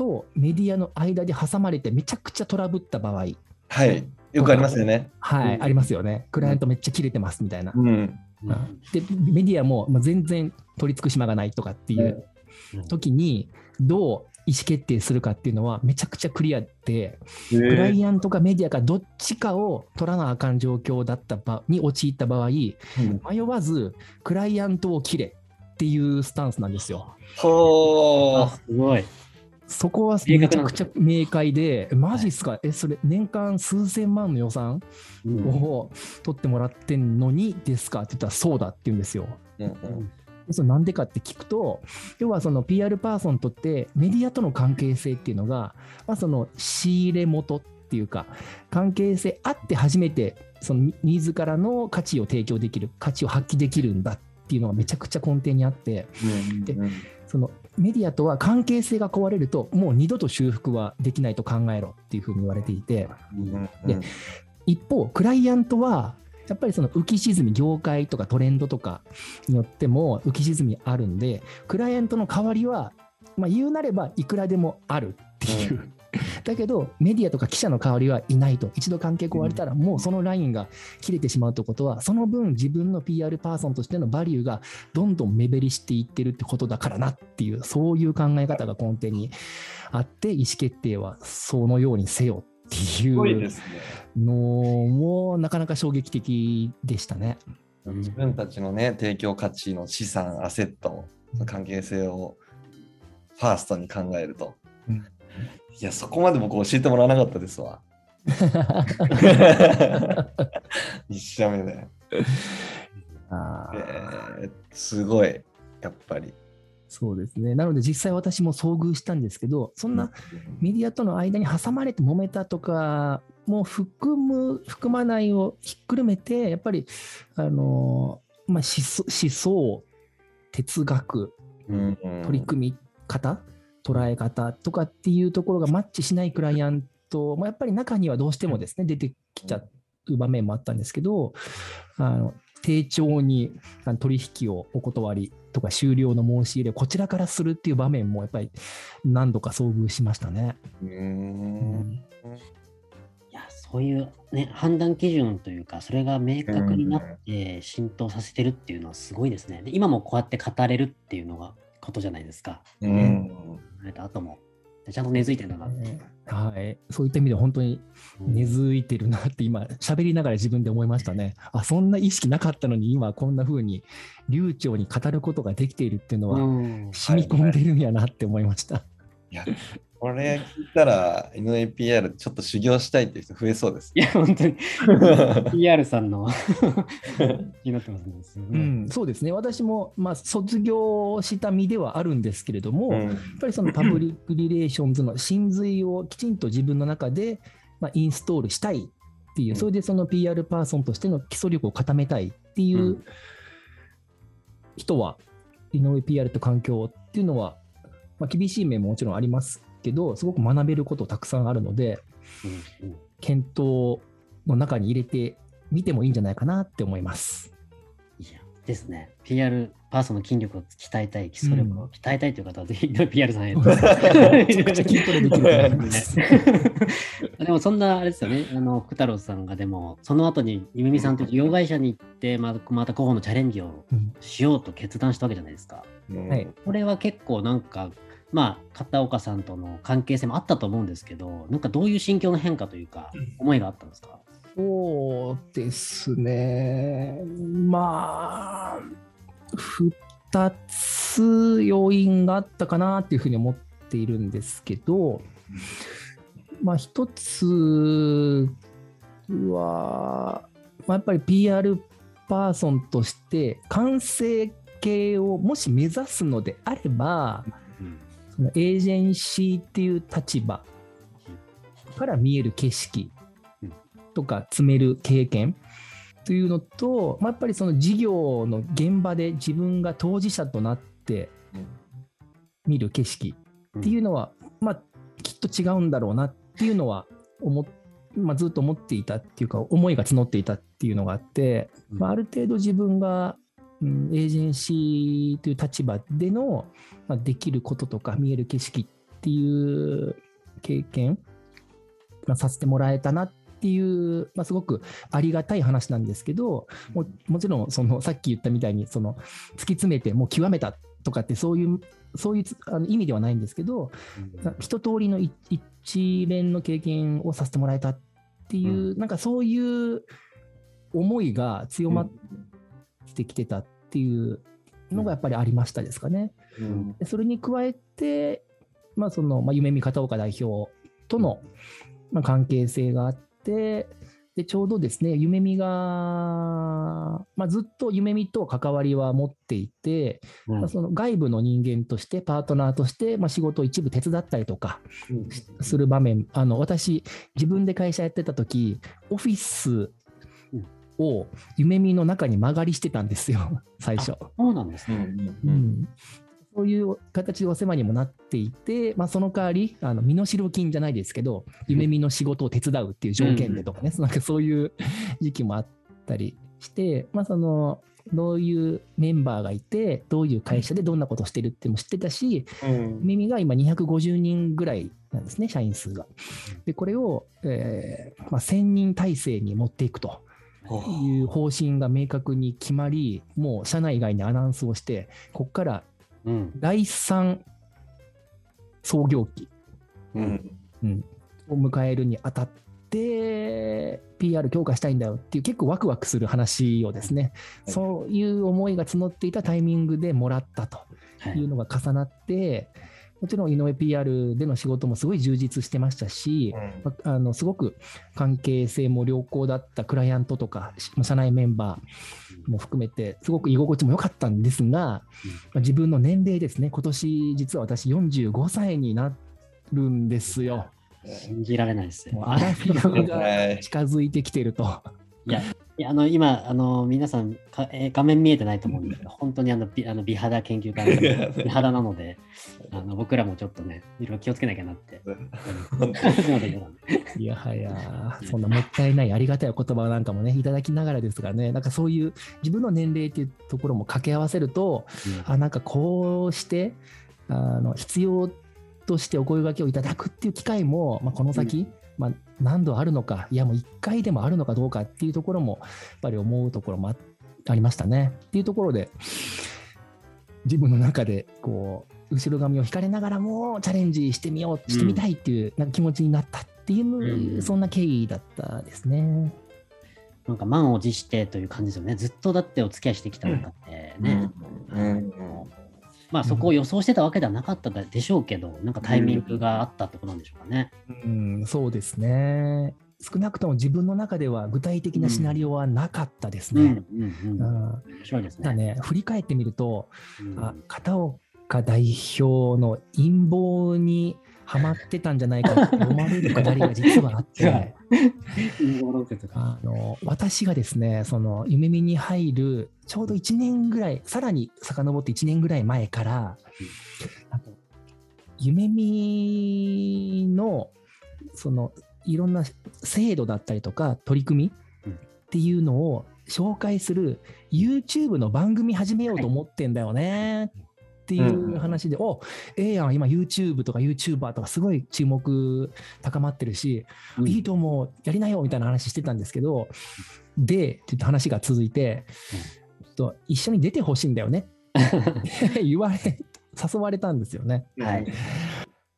とメディアの間で挟まれてめちゃくちゃトラブった場合、はい。よくありますよね。はい、うんありますよね。クライアントめっちゃ切れてますみたいな。うん。うんで、メディアもまあ全然取り付く島がないとかっていう時に、どう意思決定するかっていうのはめちゃくちゃクリアで、クライアントかメディアかどっちかを取らなあかん状況だった場に陥った場合、迷わずクライアントを切れっていうスタンスなんですよ。ほあすごい。そこはめちゃくちゃ明快で、マジっすか、え、それ年間数千万の予算うん。を取ってもらってんのにですか？って言ったらそうだって言うんですよ。う。うん。それなんでかって聞くと、要はその PR パーソンにとってメディアとの関係性っていうのが、まあ、その仕入れ元っていうか、関係性あって初めてその自らの価値を提供できる、価値を発揮できるんだっていうのがめちゃくちゃ根底にあって、うん。でそのメディアとは関係性が壊れると、もう二度と修復はできないと考えろっていうふうに言われていて、うん。で一方、クライアントは、やっぱりその浮き沈み、業界とかトレンドとかによっても浮き沈みあるんで、クライアントの代わりは、まあ、言うなればいくらでもあるっていう。(laughs) だけど、メディアとか記者の代わりはいないと。一度関係壊れたら、もうそのラインが切れてしまうということは、その分自分の PR パーソンとしてのバリューがどんどん目減りしていってるってことだからなっていう、そういう考え方が根底にあって、意思決定はそのようにせよっていう。すごいですね。のもなかなか衝撃的でしたね。自分たちのね、提供価値の資産、アセット、その関係性をファーストに考えると。うんいや、そこまで僕教えてもらわなかったですわ。(laughs) 一社目で。あーえーすごい、やっぱり。そうですね。なので実際私も遭遇したんですけど、そんなメディアとの間に挟まれて揉めたとかも含む、含まないをひっくるめて、やっぱり、あの、まあ、思想、哲学、うん取り組み方、捉え方とかっていうところがマッチしないクライアントもやっぱり中にはどうしてもですね、出てきちゃう場面もあったんですけど、あの丁重に取引をお断りとか終了の申し入れをこちらからするっていう場面もやっぱり何度か遭遇しましたね。ういや、そういうね、判断基準というか、それが明確になって浸透させてるっていうのはすごいですね。で今もこうやって語れるっていうのがことじゃないですか。うん生まれた後も。ちゃんと根付いてるんだなって。はい、そういった意味では本当に根付いてるなって今喋りながら自分で思いましたね。あそんな意識なかったのに今こんな風に流暢に語ることができているっていうのはうん染み込んでるんやなって思いました。いや、これ聞いたら NAPR ちょっと修行したいっていう人増えそうですい。や、本当に。(laughs) PR さんの。(laughs) 気になってますね。うん、そうですね。私も、まあ、卒業した身ではあるんですけれども、やっうんぱりそのパブリックリレーションズの真髄をきちんと自分の中で、まあ、インストールしたいっていうう、ん。それでその PR パーソンとしての基礎力を固めたいっていううん。人は、井上 PR と環境っていうのは、まあ、厳しい面ももちろんありますけど、すごく学べることたくさんあるので、うんうん検討の中に入れてみてもいいんじゃないかなって思います。いや、ですね。PR パーソンの筋力を鍛えたい、基礎力を鍛えたいという方は、ぜひ PR さんへと。(laughs) めちゃくちゃ筋トレできると思います。(laughs) でもそんなあれですよね、あの福太郎さんがでも、その後にゆめみさんという事業会社に行って、またまた候補のチャレンジをうんしようと決断したわけじゃないですか。うんはいこれは結構なんか、まあ、片岡さんとの関係性もあったと思うんですけど、なんかどういう心境の変化というか、思いがあったんですか？そうですね。まあ、2つ要因があったかなっていうふうに思っているんですけど、まあ、1つは、まあ、やっぱり PR パーソンとして完成形をもし目指すのであれば、うんそのエージェンシーっていう立場から見える景色うん。とか詰める経験というのと、まあ、やっぱりその事業の現場で自分が当事者となって見る景色っていうのは、まあ、きっと違うんだろうなっていうのは思っまあ、ずっと思っていたっていうか思いが募っていたっていうのがあって、まあ、ある程度自分が、うん、エージェンシーという立場での、まあ、できることとか見える景色っていう経験、まあ、させてもらえたなっていう、まあ、すごくありがたい話なんですけどももちろんそのさっき言ったみたいにその突き詰めてもう極めたとかってそういうそういうあの意味ではないんですけどな一通りのい一連の経験をさせてもらえたっていう、なんかそういう思いが強まってきてたっていうのがやっぱりありましたですかね。うん。でそれに加えて、まあそのまあ、夢見片岡代表との、まあ、関係性があって、でちょうどですね、夢見が、まあ、ずっと夢見と関わりは持っていて、うん。まあ、その外部の人間として、パートナーとして、まあ、仕事を一部手伝ったりとかする場面、あの私、自分で会社やってた時オフィスを夢見の中に間借りしてたんですよ、(laughs) 最初。そうなんですね。うんうんそういう形でお世話にもなっていて、まあ、その代わり、あの身代金じゃないですけど、夢見の仕事を手伝うっていう条件でとかね、なんかそういう時期もあったりして、まあ、そのどういうメンバーがいて、どういう会社でどんなことをしてるっても知ってたし、うん耳が今250人ぐらいなんですね、社員数が。で、これを、えーまあ、1000人体制に持っていくという方針が明確に決まり、もう社内外にアナウンスをして、ここからうん。第3創業期、うん。うん。を迎えるにあたって、PR 強化したいんだよっていう結構ワクワクする話をですね、はい。そういう思いが募っていたタイミングでもらったとはいいうのが重なって、もちろん井上 PR での仕事もすごい充実してましたし、まあのすごく関係性も良好だったクライアントとか、社内メンバーも含めて、すごく居心地も良かったんですが、まあ、自分の年齢ですね、今年実は私45歳になるんですよ。信じられないですもうアラフィフが近づいてきてると。いや、いやあの今あの、皆さんか、えー画面見えてないと思うんですけど、本当にあの美あの美肌研究家の (laughs) 美肌なのであの、僕らもちょっとね、いろいろ気をつけなきゃなって。(laughs) いやはや、そんなもったいないありがたいお言葉なんかもね、いただきながらですがね、なんかそういう自分の年齢っていうところも掛け合わせると、あなんかこうしてあの必要としてお声掛けをいただくっていう機会も、まあ、この先、まあ、何度あるのか、いやもう1回でもあるのかどうかっていうところも、やっぱり思うところもあありましたね。っていうところで、自分の中でこう後ろ髪を引かれながらもチャレンジしてみよう、してみたいっていうなんか気持ちになったっていう、うんそんな経緯だったですね。なんか満を持してという感じですよね。ずっとだってお付き合いしてきた中でね。うんまあそこを予想してたわけではなかったでしょうけど、なんかタイミングがあったってことなんでしょうかね。うん、そうですね。少なくとも自分の中では具体的なシナリオはなかったですね。うんうんう。うんん面白いですただね。ね、振り返ってみると、うんあ片岡代表の陰謀にはまってたんじゃないかって思われるくだりが実はあって、(laughs) あの私がですね、その夢見に入るちょうど1年ぐらい、さらに遡って1年ぐらい前から、夢見のそのいろんな制度だったりとか取り組みうんっていうのを紹介する YouTube の番組始めようと思ってんだよねっていう話で、おええやん、今 YouTube とか YouTuber とかすごい注目高まってるし、うん。いいと思う、やりなよみたいな話してたんですけど、で、ちょっと話が続いて、ちょっと一緒に出てほしいんだよね。(laughs) 言われ、誘われたんですよね。はい。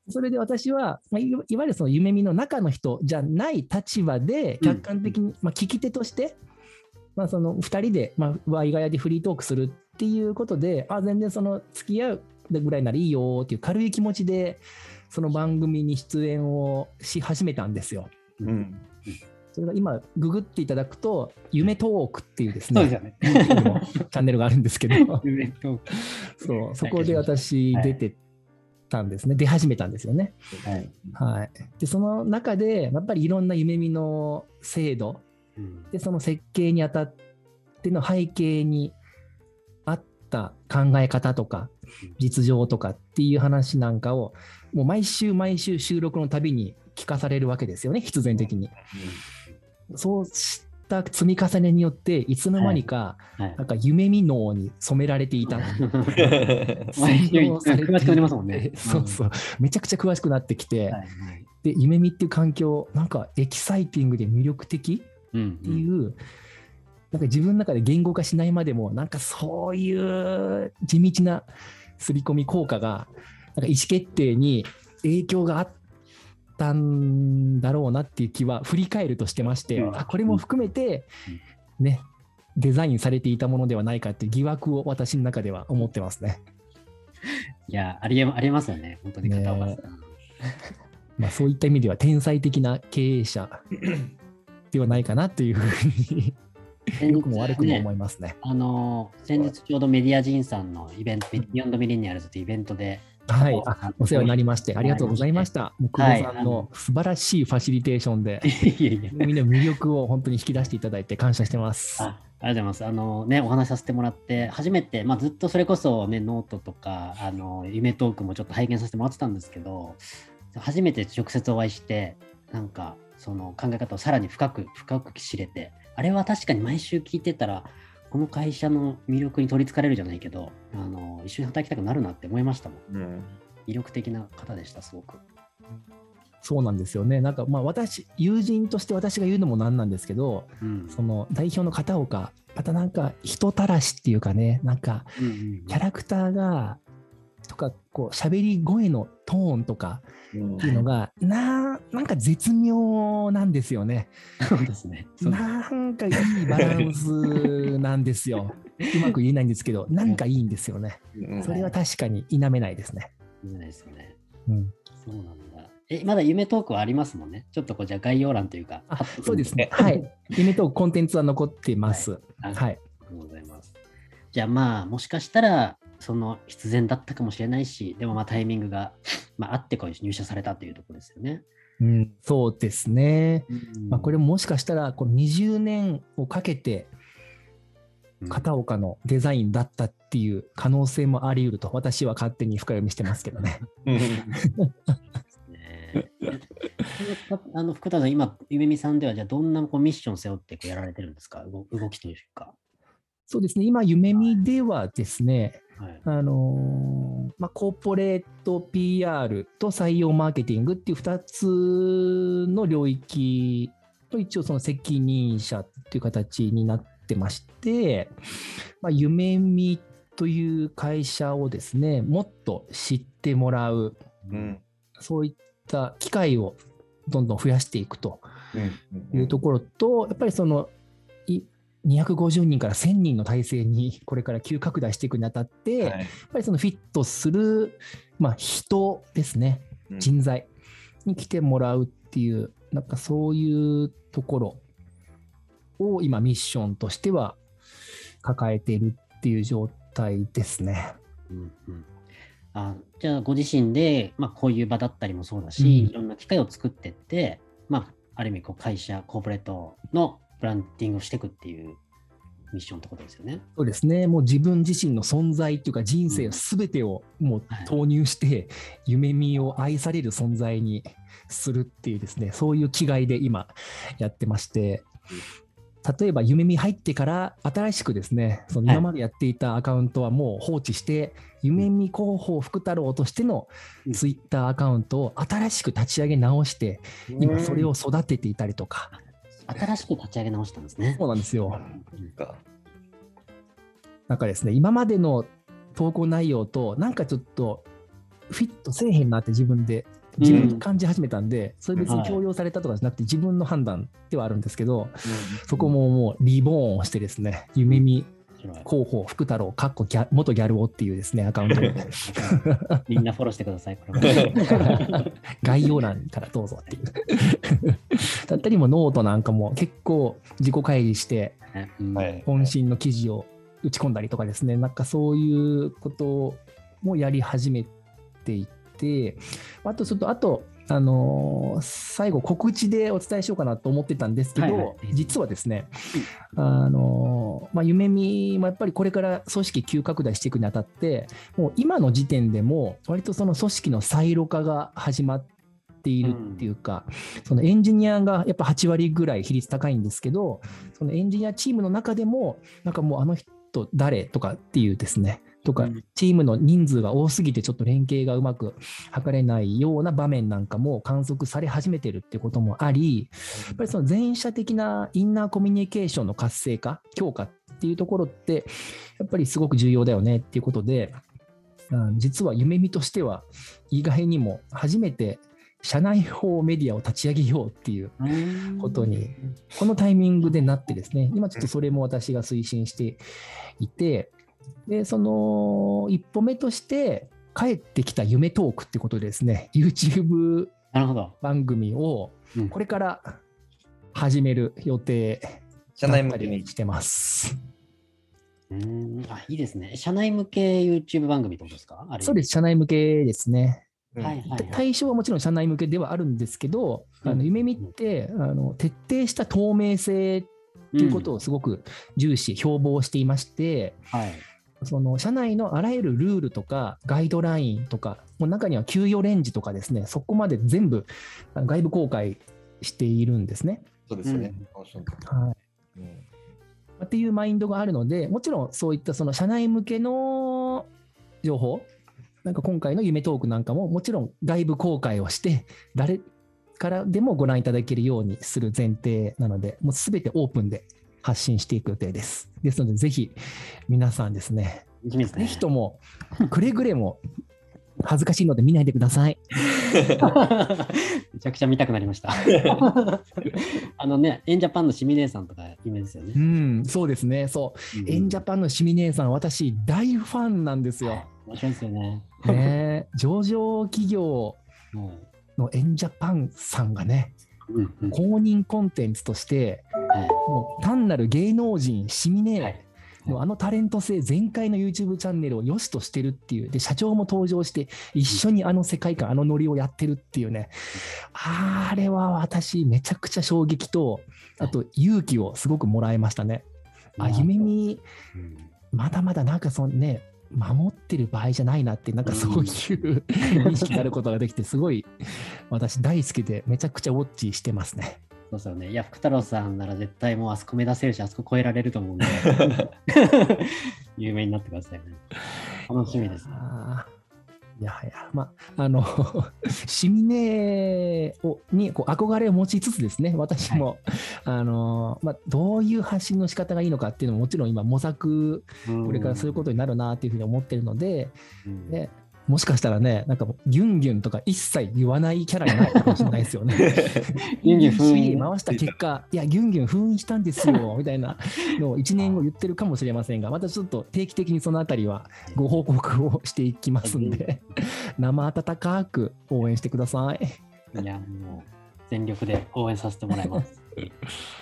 それで私は、まあ、いいわゆるその夢見の中の人じゃない立場で、うん客観的に、まあ、聞き手として、まあ、その2人で、まあ、ワイガヤでフリートークするっていうことで、あ全然その付き合うぐらいならいいよっていう軽い気持ちで、その番組に出演をし始めたんですよ。うん。それが今、ググっていただくと、夢トークっていうですね、チャンネルがあるんですけど、(laughs) そうそこで私出てたんですね、出始めたんですよね。はい。はい、でその中でやっぱりいろんな夢見の制度。うん。でその設計にあたっての背景にあった考え方とか実情とかっていう話なんかをもう毎週毎週収録のたびに聞かされるわけですよね必然的に。そうした積み重ねによっていつの間にかはい。なんか夢見脳に染められていた。(laughs) 詳しくなりますもんね。(laughs) そうそう。めちゃくちゃ詳しくなってきて、で夢見っていう環境なんかエキサイティングで魅力的うん。っていう、なんか自分の中で言語化しないまでもなんかそういう地道な刷り込み効果がなんか意思決定に影響があったんだろうなっていう気は振り返るとしてまして、うんあこれも含めてねデザインされていたものではないかっていう疑惑を私の中では思ってますね。いや、ありえありえますよね。本当に片岡さん。まあ、そういった意味では天才的な経営者ではないかなというふうに良くも悪くも思いますね。あの先日ちょうどメディア人さんのイベント、ビヨンドミレニアルズというイベントで、はい、あお世話になりまして、ありがとうございました。もう久保さんはいの素晴らしいファシリテーションで、みんな魅力を本当に引き出していただいて感謝してます。あありがとうございます。あのね、お話しさせてもらって、初めて、まあ、ずっとそれこそね、ノートとか、あの、ゆめトークもちょっと拝見させてもらってたんですけど、初めて直接お会いして、なんか、その考え方をさらに深く、深く知れて、あれは確かに毎週聞いてたら、この会社の魅力に取りつかれるじゃないけど、あの、一緒に働きたくなるなって思いましたもん。うん魅力的な方でした、すごく。そうなんですよね。なんかまあ私、友人として私が言うのもなんなんですけど、うん。その代表の片岡、またなんか人たらしっていうかね、なんかキャラクターが、とか、こう、喋り声のトーンとかうんっていうのが、な、なんか絶妙なんですよね。そうですね。なんかいいバランスなんですよ。(laughs) うまく言えないんですけど、なんかいいんですよね。うんそれは確かに否めないですね。見ないですよね。うん、そうなんだ。え、まだ夢トークはありますもんね。ちょっとこう、じゃあ概要欄というか。あそうですね。はい。夢トークコンテンツは残ってます。はい。はい。ありがとうございます。じゃあまあ、もしかしたら、その必然だったかもしれないし、でもまあタイミングが、(laughs) まあ、あってこう入社されたというところですよね。うん、そうですね。まあ、これももしかしたらこの20年をかけて片岡のデザインだったっていう可能性もあり得ると私は勝手に深読みしてますけどね。ねあの福田さん、今、ゆめみさん。では、じゃあどん。なこうミッションを背負ってこうやられてるん。ですか動動きというか。そうですね今夢見ではですね、はい。あのーまあ、コーポレート PR と採用マーケティングっていう2つの領域と一応その責任者っていう形になってまして、まあ、夢見という会社をですねもっと知ってもらううん。そういった機会をどんどん増やしていくとうん。いうところと、やっぱりそのい250人から1000人の体制に (laughs) これから急拡大していくにあたって、はい。やっぱりそのフィットする、まあ、人ですね、うん。人材に来てもらうっていう、なんかそういうところを今、ミッションとしては抱えているっていう状態ですね。うんうん。あじゃあ、ご自身で、まあ、こういう場だったりもそうだし、うん。いろんな機会を作っていって、まあ、ある意味こう、会社、コーポレートのブランディングをしていくっていうミッションってことですよね。そうですね、もう自分自身の存在っていうか、人生すべてをもうはい投入して、夢見を愛される存在にするっていうですね、そういう気概で今やってまして、例えば夢見入ってから新しくですね、そのはい。今までやっていたアカウントはもう放置して、夢見広報福太郎としてのうん。ツイッターアカウントを新しく立ち上げ直して、今それをを育てていたりとか、新しく立ち上げ直したんですね。そうなんですよ。かなんかですね、今までの投稿内容と、なんかちょっとフィットせえへんなって自分で、自分に感じ始めたんで、それ別に強要されたとかじゃなくて、自分の判断ではあるんですけど、そこももうリボーンをしてですね、ゆめみ広報福太郎、かっこギャ元ギャル男っていうですね、アカウントで、みんなフォローしてください、これも。(laughs) 概要欄からどうぞっていう。だったりもノートなんかも結構自己開示して、うんはい。渾身の記事を打ち込んだりとかですね、なんかそういうこともやり始めていて、あとちょっと、あと、あのー最後、告知でお伝えしようかなと思ってたんですけど、はいはい。実はですね、あのーまあ、夢見もやっぱりこれから組織急拡大していくにあたって、もう今の時点でも、割とその組織のサイロ化が始まっているっていうか、そのエンジニアがやっぱ8割ぐらい比率高いんですけど、そのエンジニアチームの中でも、なんかもうあの人誰とかっていうですね、とかうん、チームの人数が多すぎてちょっと連携がうまく図れないような場面なんかも観測され始めてるっていうこともあり、やっぱりその全社的なインナーコミュニケーションの活性化、強化っていうところって、やっぱりすごく重要だよねっていうことで、うん実は夢見としては、意外にも初めて社内法メディアを立ち上げようっていうことにこのタイミングでなってですね、今ちょっとそれも私が推進していて、で、その一歩目として、帰ってきた夢トークってことでですね、YouTube。番組をうんこれから始める予定社だった内向けにりしてます。うーんあ、いいですね。社内向け YouTube 番組ってことですか？あれそうです、社内向けですね。うんはいはい、はい。対象はもちろん社内向けではあるんですけど、あうんの夢見ってあの徹底した透明性っていうことを、をすごく重視、標榜していまして、はい。その社内のあらゆるルールとかガイドラインとか、もう中には給与レンジとかですね、そこまで全部外部公開しているんですね。そうですよね。はいうんっていうマインドがあるので、もちろんそういったその社内向けの情報、なんか今回の夢トークなんかも、もちろん外部公開をして、誰からでもご覧いただけるようにする前提なので、もうすべてオープンで発信していく予定です。ですので、ぜひ皆さんですね。ぜひとも、くれぐれも恥ずかしいので見ないでください。めちゃくちゃ見たくなりました。(laughs) あのね、エンジャパンのシミネーさんとか有名ですよねう。ん、そうですね、そう。エンジャパンのシミ姉さん、私、大ファンなんですよ。面白いですよね。ね。ね、上場企業のエンジャパンさんがね、うんうん。公認コンテンツとして、はいもう単なる芸能人、シミネはい。のあのタレント性全開の YouTube チャンネルを良しとしてるっていう、で、社長も登場して、一緒にあの世界観、あのノリをやってるっていうね、あれは私、めちゃくちゃ衝撃と、あと勇気をすごくもらいましたね。あ、夢見、うん。まだまだなんかそのね、守ってる場合じゃないなって、なんかそういう意識になることができて、すごい私大好きで、めちゃくちゃウォッチしてますね。そうですよね。いや、福太郎さんなら絶対もうあそこ目指せるし、あそこ超えられると思うんで、(laughs) 有名になってくださいね。楽しみです。あーいやいや、まあ、あの、(laughs) シミネをにこう憧れを持ちつつですね、私も、あの、まあ、どういう発信の仕方がいいのかっていうのももちろん今模索、これからすることになるなっていうふうに思ってるので、うん。ね、もしかしたらね、なんかギュンギュンとか一切言わないキャラになるかもしれないですよね。(laughs) ギュンギュン封印回した結果、いや、ギュンギュン封印したんですよ、みたいなのを1年後言ってるかもしれませんが、またちょっと定期的にそのあたりはご報告をしていきますんで、生温かく応援してください。いや、もう全力で応援させてもらいます。(laughs)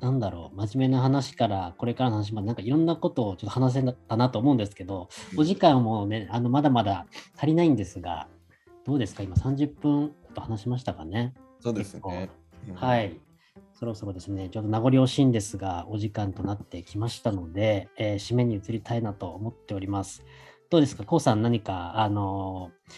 なんだろう、真面目な話からこれからの話まで、なんかいろんなことをちょっと話せたなと思うんですけど、お時間もね、あのまだまだ足りないんですが、どうですか、今30分と話しましたかね？そうですね。うんは。い。そろそろですね、ちょっと名残惜しいんですが、お時間となってきましたので、えー締めに移りたいなと思っております。どうですか、こうさん、何か、あのー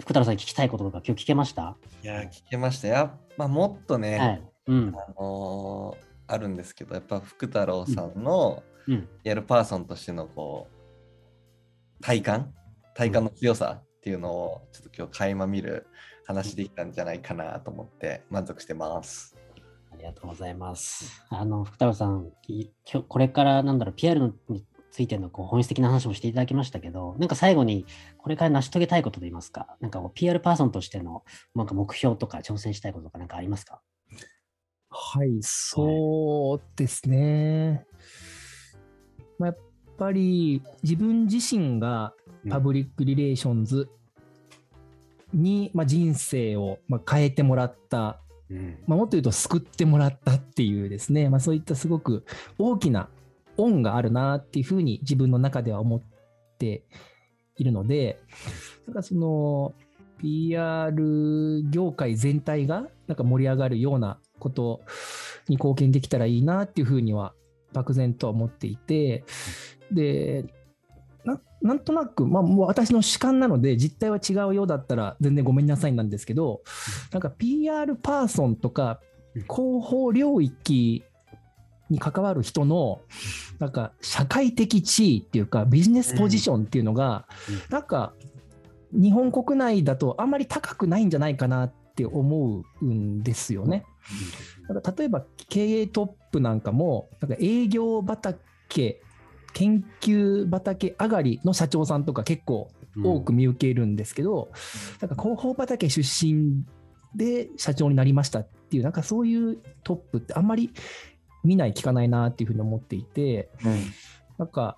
福太郎さんに聞きたいこととか、今日聞けました、いや、聞けました。やっぱもっとね、はい。うん。あのーあるんですけど、やっぱ福太郎さんのうん。やるパーソンとしてのこう体感？体感の強さっていうのをちょっと今日垣間見る話できたんじゃないかなと思って満足してます。ありがとうございます。あの、福太郎さん、い今日これから、なんだろう、PR のについてのこう本質的な話もしていただきましたけど、なんか最後に、これから成し遂げたいことといいますか、なんかこう PR パーソンとしてのなんか目標とか挑戦したいこととか、なんかありますか？はい、そうですね。まあ、やっぱり自分自身がパブリックリレーションズに、まあ、人生をまあ変えてもらったうん。まあ、もっと言うと救ってもらったっていうですね、まあ、そういったすごく大きな恩があるなっていうふうに自分の中では思っているので、なんかその PR 業界全体がなんか盛り上がるようなことに貢献できたらいいなっていうふうには漠然とは思っていて、で、なんとなく、まあ、もう私の主観なので実態は違うようだったら全然ごめんなさいなんですけど、なんか PR パーソンとか広報領域に関わる人のなんか社会的地位っていうかビジネスポジションっていうのがなんか日本国内だとあんまり高くないんじゃないかなって思うんですよね。なんか例えば経営トップなんかもなんか営業畑研究畑上がりの社長さんとか結構多く見受けるんですけど、なんか広報畑出身で社長になりましたっていう、なんかそういうトップってあんまり見ない、聞かないなっていうふうに思っていて、なんか、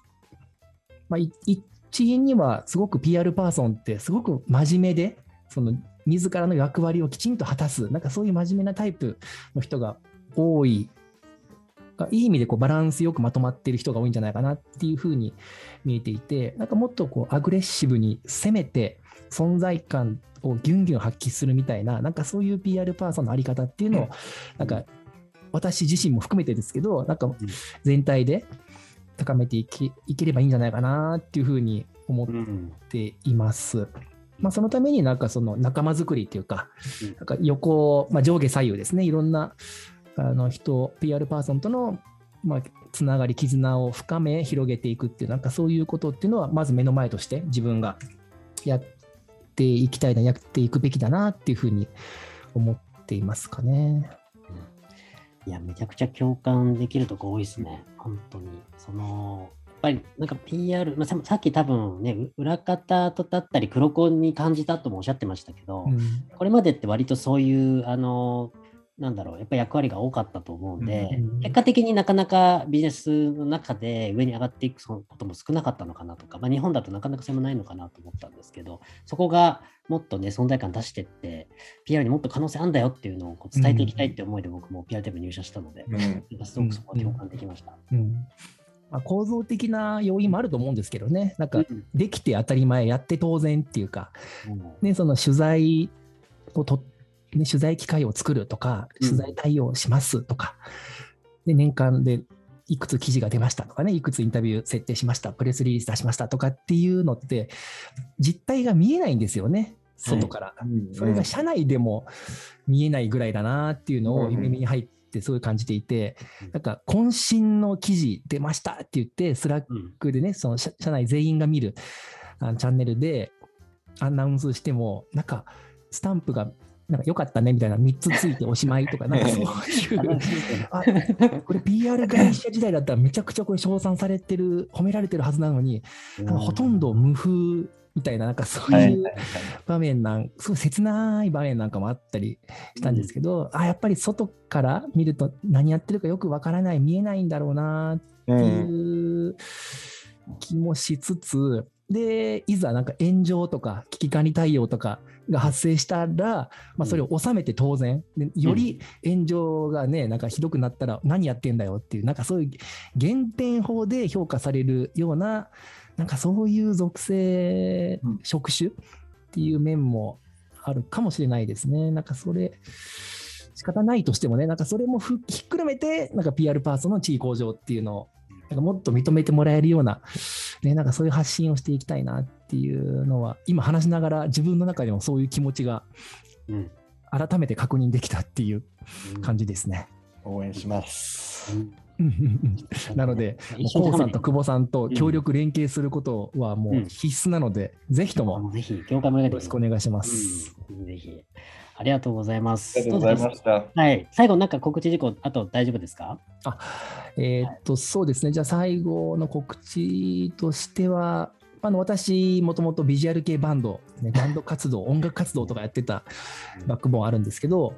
まあ、い一因にはすごく PR パーソンってすごく真面目で、その自らの役割をきちんと果たす、なんかそういう真面目なタイプの人が多い。いい意味でこうバランスよくまとまっている人が多いんじゃないかなっていうふうに見えていて、なんかもっとこうアグレッシブに攻めて存在感をギュンギュン発揮するみたいな、なんかそういう PR パーソンのあり方っていうのを、なんか私自身も含めてですけど、なんか全体で高めていけいければいいんじゃないかなっていうふうに思っうん。ています。まあ、そのためになんかその仲間作りっていうかうん、なんか横、まあ、上下左右ですね、いろんなあの人、PR パーソンとの、まあ、つながり、絆を深め、広げていくっていう、なんかそういうことっていうのは、まず目の前として自分がやっていきたいな、やっていくべきだなっていうふうに思っていますかね。いや、めちゃくちゃ共感できるとこ多いですね。本当に。その、ぱりなんか PR、まあ、ささっき多分ね、う裏方とだったり、黒子に感じたともおっしゃってましたけど、うん。これまでって割とそういう、あの、なんだろう、やっぱり役割が多かったと思うんで、うん結果的になかなかビジネスの中で上に上がっていくことも少なかったのかなとか、まあ、日本だとなかなかそれもないのかなと思ったんですけど、そこがもっとね、存在感出してって、PR にもっと可能性あんだよっていうのをこう伝えていきたいって思いで僕も PR テーブ入社したので、うん。すごくそこは共感できました。うんまあ、構造的な要因もあると思うんですけどね、なんかうん。できて当たり前、やって当然っていうか、うん。ね、その取材をと、ね、取材機会を作るとか、うん。取材対応しますとか、で年間でいくつ記事が出ましたとかね、いくつインタビュー設定しました、プレスリリース出しましたとかっていうのって、実態が見えないんですよね、外から。それが社内でも見えないぐらいだなっていうのを夢見に入ってすごい感じていてうん、なんか渾身の記事出ましたって言って、スラッうんクでね、その社社内全員が見るあのチャンネルでアナウンスしても、なんかスタンプがなんか良かったねみたいな3つついておしまいとか、(laughs) なんかそういう。あこれ PR 会社時代だったらめちゃくちゃこれ称賛されてる、褒められてるはずなのに、ほとんど無風みたいな、なんかそういう場面なん、すごい切ない場面なんかもあったりしたんですけど、あやっぱり外から見ると何やってるかよくわからない、見えないんだろうなっていう気もしつつ、で、いざなんか炎上とか危機管理対応とかが発生したら、まあ、それを収めて当然、でより炎上がね、なんかひどくなったら何やってんだよっていう、なんかそういう減点法で評価されるような、なんかそういう属性うん、職種っていう面もあるかもしれないですね。なんかそれ、仕方ないとしてもね、なんかそれもふひっくるめて、なんか PR パーソンの地位向上っていうのを、なんかもっと認めてもらえるような、ね、なんかそういう発信をしていきたいなっていうのは、今話しながら自分の中でもそういう気持ちがうん改めて確認できたっていう感じですね。応援します。うんなので、(laughs) コウさんと久保さんと協力連携することはもう必須なので、ぜひともぜひ、業界もよよろしくお願いします。うん、ぜひ。ありがとうございます。ありがとうございました。はい。最後、なんか告知事項、あと大丈夫ですか？あえーっと、そうですね。じゃあ最後の告知としては、あの私、もともとビジュアル系バンド、ね、(laughs) バンド活動、音楽活動とかやってたバックボーンあるんですけど、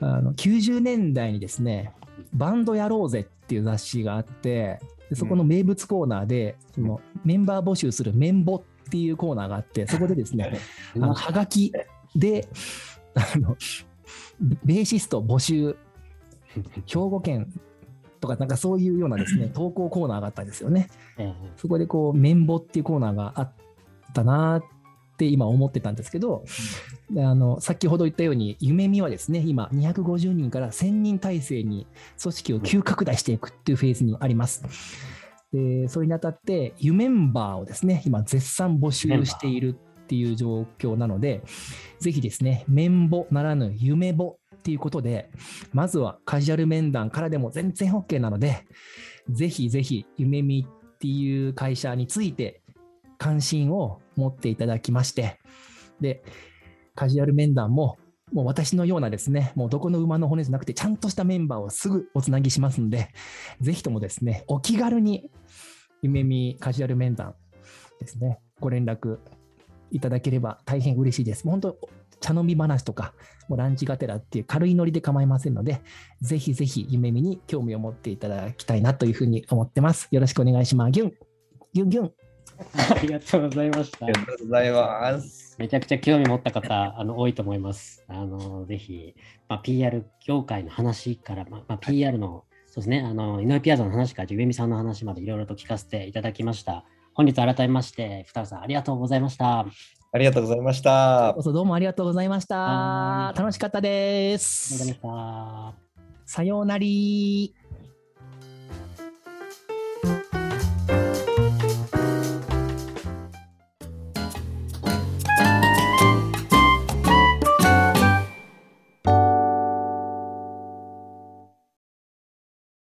あの90年代にですね、バンドやろうぜっていう雑誌があって、でそこの名物コーナーで、そのメンバー募集するメンボっていうコーナーがあって、そこでですね、(laughs) あのはがきで、あの、ベーシスト募集、兵庫県とか、なんかそういうようなですね、(laughs) 投稿コーナーがあったんですよね。ええそこでこう、メンボっていうコーナーがあったなっって今思ってたんですけど、であの先ほど言ったように、夢見はですね、今250人から1000人体制に組織を急拡大していくっていうフェーズにあります。でそれにあたって、ユメンバーをですね、今絶賛募集しているっていう状況なので、ぜひですね、メンボならぬ夢ボっていうことで、まずはカジュアル面談からでも全然 OK なので、ぜひぜひ夢見っていう会社について関心を持っていただきまして、で、カジュアル面談も、もう私のようなですね、もうどこの馬の骨じゃなくて、ちゃんとしたメンバーをすぐおつなぎしますんで、ぜひともですね、お気軽に夢見カジュアル面談ですね、ご連絡いただければ大変嬉しいです。本当、茶飲み話とか、もうランチがてらっていう軽いノリで構いませんので、ぜひぜひ夢見に興味を持っていただきたいなというふうに思ってます。よろしくお願いします。ギュン、ギュンギュン。(laughs) ありがとうございましたあり。がとうございます。めちゃくちゃ興味持った方、あの多いと思います。あのぜひ、まあ、PR 業界の話から、まあまあ、PR の、そうですね、あの井上ピアザの話から、上見さんの話までいろいろと聞かせていただきました。本日改めまして、二人さんありがとうございました。ありがとうございましたどうもありがとうございましたは。い楽しかったです。さようなり。